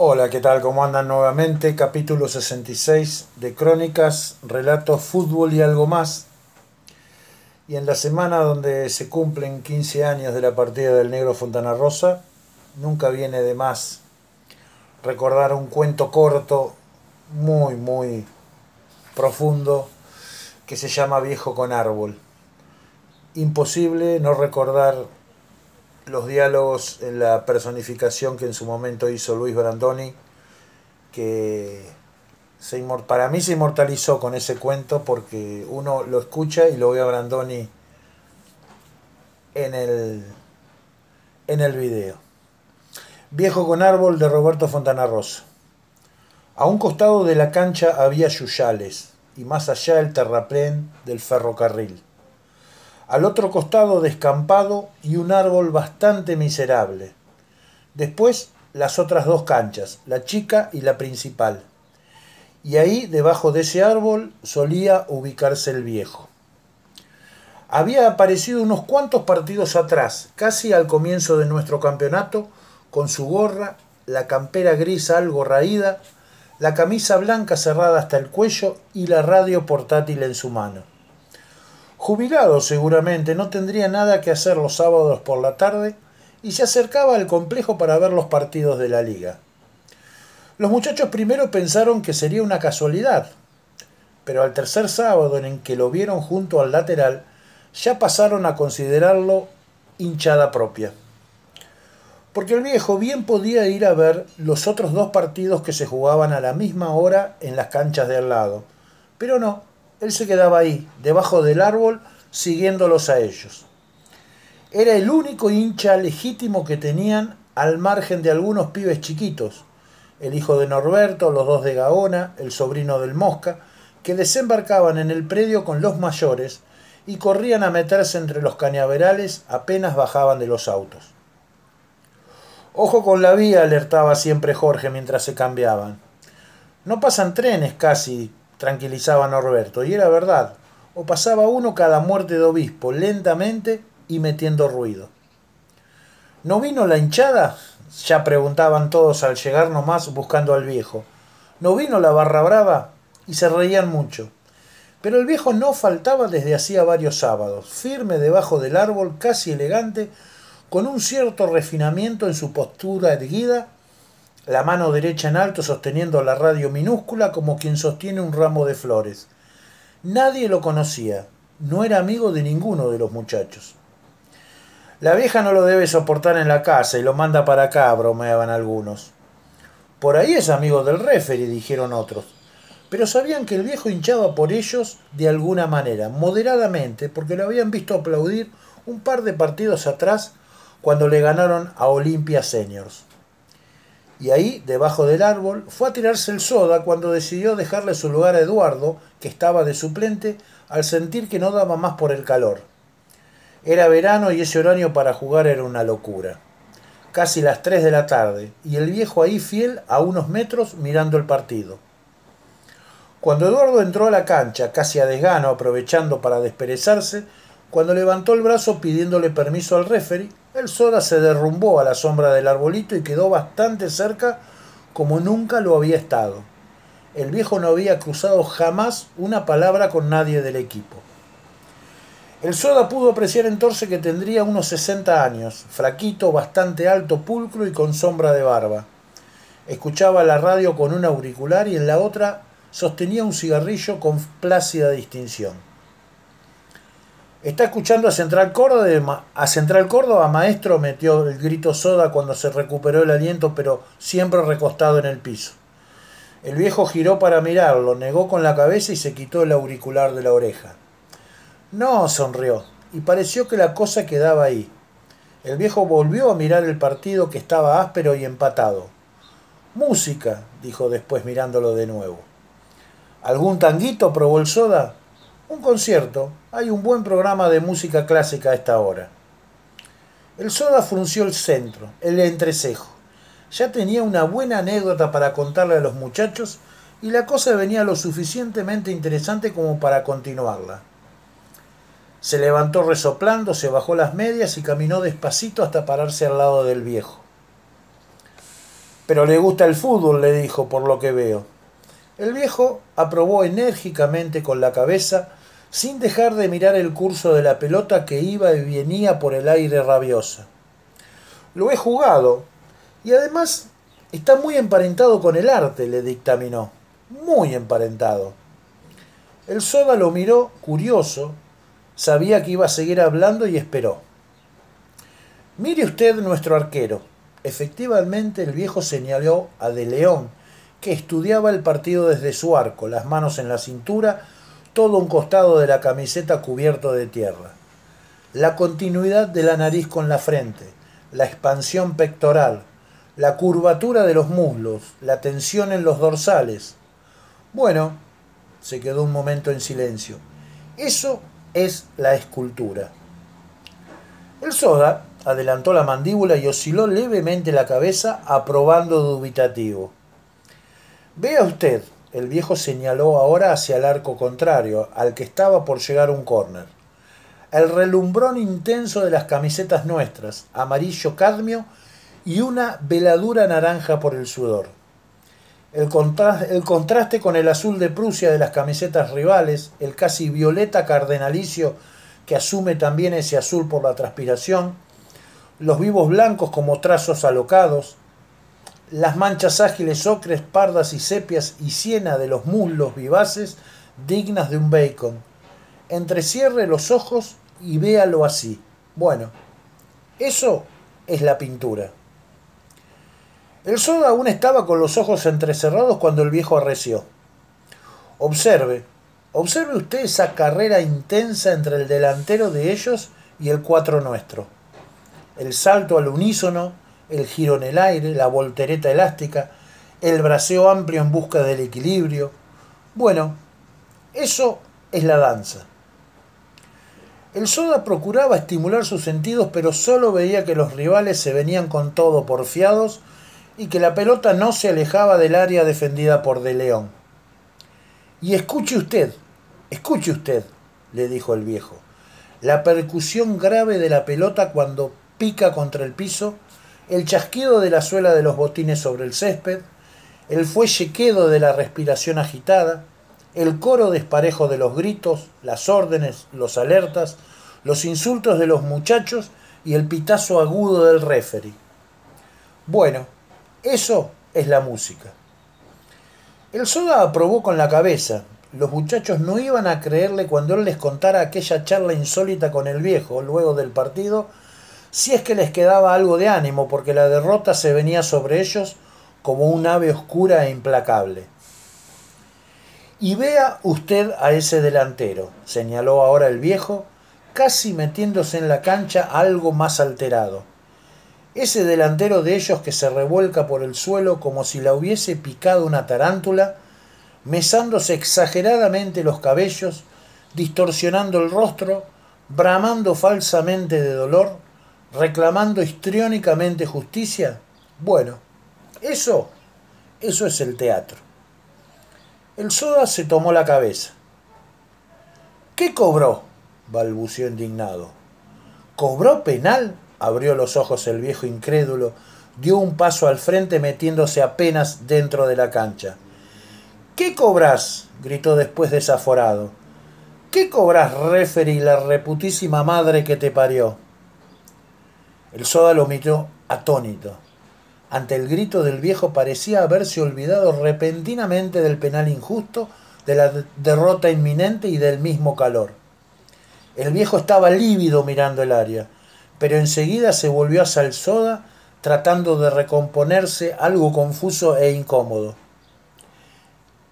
Hola, ¿qué tal? ¿Cómo andan nuevamente? Capítulo 66 de Crónicas, Relatos, Fútbol y algo más. Y en la semana donde se cumplen 15 años de la partida del Negro Fontana Rosa, nunca viene de más recordar un cuento corto, muy, muy profundo, que se llama Viejo con Árbol. Imposible no recordar los diálogos en la personificación que en su momento hizo Luis Brandoni, que se para mí se inmortalizó con ese cuento porque uno lo escucha y lo ve a Brandoni en el, en el video. Viejo con árbol de Roberto Fontana Rosa. A un costado de la cancha había yuyales y más allá el terraplén del ferrocarril al otro costado descampado y un árbol bastante miserable. Después las otras dos canchas, la chica y la principal. Y ahí, debajo de ese árbol, solía ubicarse el viejo. Había aparecido unos cuantos partidos atrás, casi al comienzo de nuestro campeonato, con su gorra, la campera gris algo raída, la camisa blanca cerrada hasta el cuello y la radio portátil en su mano. Jubilado seguramente, no tendría nada que hacer los sábados por la tarde y se acercaba al complejo para ver los partidos de la liga. Los muchachos primero pensaron que sería una casualidad, pero al tercer sábado en que lo vieron junto al lateral, ya pasaron a considerarlo hinchada propia. Porque el viejo bien podía ir a ver los otros dos partidos que se jugaban a la misma hora en las canchas de al lado, pero no, él se quedaba ahí, debajo del árbol, siguiéndolos a ellos. Era el único hincha legítimo que tenían al margen de algunos pibes chiquitos, el hijo de Norberto, los dos de Gaona, el sobrino del Mosca, que desembarcaban en el predio con los mayores y corrían a meterse entre los cañaverales apenas bajaban de los autos. Ojo con la vía, alertaba siempre Jorge mientras se cambiaban. No pasan trenes casi tranquilizaba Norberto, y era verdad, o pasaba uno cada muerte de obispo, lentamente y metiendo ruido. ¿No vino la hinchada? Ya preguntaban todos al llegar nomás buscando al viejo. ¿No vino la barra brava? Y se reían mucho. Pero el viejo no faltaba desde hacía varios sábados, firme debajo del árbol, casi elegante, con un cierto refinamiento en su postura erguida la mano derecha en alto sosteniendo la radio minúscula como quien sostiene un ramo de flores. Nadie lo conocía, no era amigo de ninguno de los muchachos. La vieja no lo debe soportar en la casa y lo manda para acá, bromeaban algunos. Por ahí es amigo del referee, dijeron otros. Pero sabían que el viejo hinchaba por ellos de alguna manera, moderadamente, porque lo habían visto aplaudir un par de partidos atrás cuando le ganaron a Olimpia Seniors y ahí, debajo del árbol, fue a tirarse el soda cuando decidió dejarle su lugar a Eduardo, que estaba de suplente, al sentir que no daba más por el calor. Era verano y ese horario para jugar era una locura. Casi las tres de la tarde, y el viejo ahí fiel a unos metros mirando el partido. Cuando Eduardo entró a la cancha, casi a desgano, aprovechando para desperezarse, cuando levantó el brazo pidiéndole permiso al referee, el soda se derrumbó a la sombra del arbolito y quedó bastante cerca como nunca lo había estado. El viejo no había cruzado jamás una palabra con nadie del equipo. El soda pudo apreciar entonces que tendría unos 60 años, fraquito, bastante alto, pulcro y con sombra de barba. Escuchaba la radio con un auricular y en la otra sostenía un cigarrillo con plácida distinción. Está escuchando a Central Córdoba, a Central Córdoba, maestro, metió el grito soda cuando se recuperó el aliento, pero siempre recostado en el piso. El viejo giró para mirarlo, negó con la cabeza y se quitó el auricular de la oreja. No, sonrió, y pareció que la cosa quedaba ahí. El viejo volvió a mirar el partido que estaba áspero y empatado. Música, dijo después mirándolo de nuevo. ¿Algún tanguito? probó el soda. Un concierto. Hay un buen programa de música clásica a esta hora. El soda frunció el centro, el entrecejo. Ya tenía una buena anécdota para contarle a los muchachos y la cosa venía lo suficientemente interesante como para continuarla. Se levantó resoplando, se bajó las medias y caminó despacito hasta pararse al lado del viejo. Pero le gusta el fútbol, le dijo, por lo que veo. El viejo aprobó enérgicamente con la cabeza, sin dejar de mirar el curso de la pelota que iba y venía por el aire rabiosa. Lo he jugado, y además está muy emparentado con el arte, le dictaminó. Muy emparentado. El soda lo miró curioso, sabía que iba a seguir hablando y esperó. Mire usted nuestro arquero. Efectivamente el viejo señaló a De León, que estudiaba el partido desde su arco, las manos en la cintura, todo un costado de la camiseta cubierto de tierra. La continuidad de la nariz con la frente, la expansión pectoral, la curvatura de los muslos, la tensión en los dorsales. Bueno, se quedó un momento en silencio. Eso es la escultura. El soda adelantó la mandíbula y osciló levemente la cabeza, aprobando dubitativo. Vea usted, el viejo señaló ahora hacia el arco contrario, al que estaba por llegar un córner. El relumbrón intenso de las camisetas nuestras, amarillo cadmio y una veladura naranja por el sudor. El, el, contraste con el azul de Prusia de las camisetas rivales, el casi violeta cardenalicio que asume también ese azul por la transpiración, los vivos blancos como trazos alocados, las manchas ágiles ocres, pardas y sepias y siena de los muslos vivaces dignas de un bacon. Entrecierre los ojos y véalo así. Bueno, eso es la pintura. El soda aún estaba con los ojos entrecerrados cuando el viejo arreció. Observe, observe usted esa carrera intensa entre el delantero de ellos y el cuatro nuestro. El salto al unísono, el giro en el aire, la voltereta elástica, el braceo amplio en busca del equilibrio. Bueno, eso es la danza. El soda procuraba estimular sus sentidos, pero solo veía que los rivales se venían con todo porfiados y que la pelota no se alejaba del área defendida por De León. Y escuche usted, escuche usted, le dijo el viejo, la percusión grave de la pelota cuando pica contra el piso, el chasquido de la suela de los botines sobre el césped, el fuelle quedo de la respiración agitada, el coro desparejo de los gritos, las órdenes, los alertas, los insultos de los muchachos y el pitazo agudo del referee. Bueno, eso es la música. El soda aprobó con la cabeza. Los muchachos no iban a creerle cuando él les contara aquella charla insólita con el viejo luego del partido, si es que les quedaba algo de ánimo, porque la derrota se venía sobre ellos como un ave oscura e implacable. Y vea usted a ese delantero, señaló ahora el viejo, casi metiéndose en la cancha algo más alterado ese delantero de ellos que se revuelca por el suelo como si la hubiese picado una tarántula, mesándose exageradamente los cabellos, distorsionando el rostro, bramando falsamente de dolor, reclamando histriónicamente justicia. Bueno, eso, eso es el teatro. El soda se tomó la cabeza. ¿Qué cobró? balbuceó indignado. ¿Cobró penal? Abrió los ojos el viejo incrédulo, dio un paso al frente metiéndose apenas dentro de la cancha. ¿Qué cobras? gritó después desaforado. ¿Qué cobras, referee, la reputísima madre que te parió? El soda lo miró atónito. Ante el grito del viejo parecía haberse olvidado repentinamente del penal injusto, de la derrota inminente y del mismo calor. El viejo estaba lívido mirando el área pero enseguida se volvió a Salsoda tratando de recomponerse algo confuso e incómodo.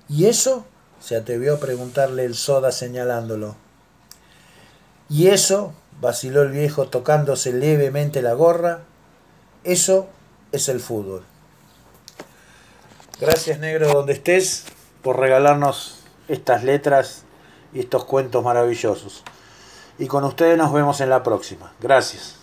¿Y eso? se atrevió a preguntarle el soda señalándolo. ¿Y eso? Vaciló el viejo tocándose levemente la gorra. Eso es el fútbol. Gracias negro donde estés por regalarnos estas letras y estos cuentos maravillosos. Y con ustedes nos vemos en la próxima. Gracias.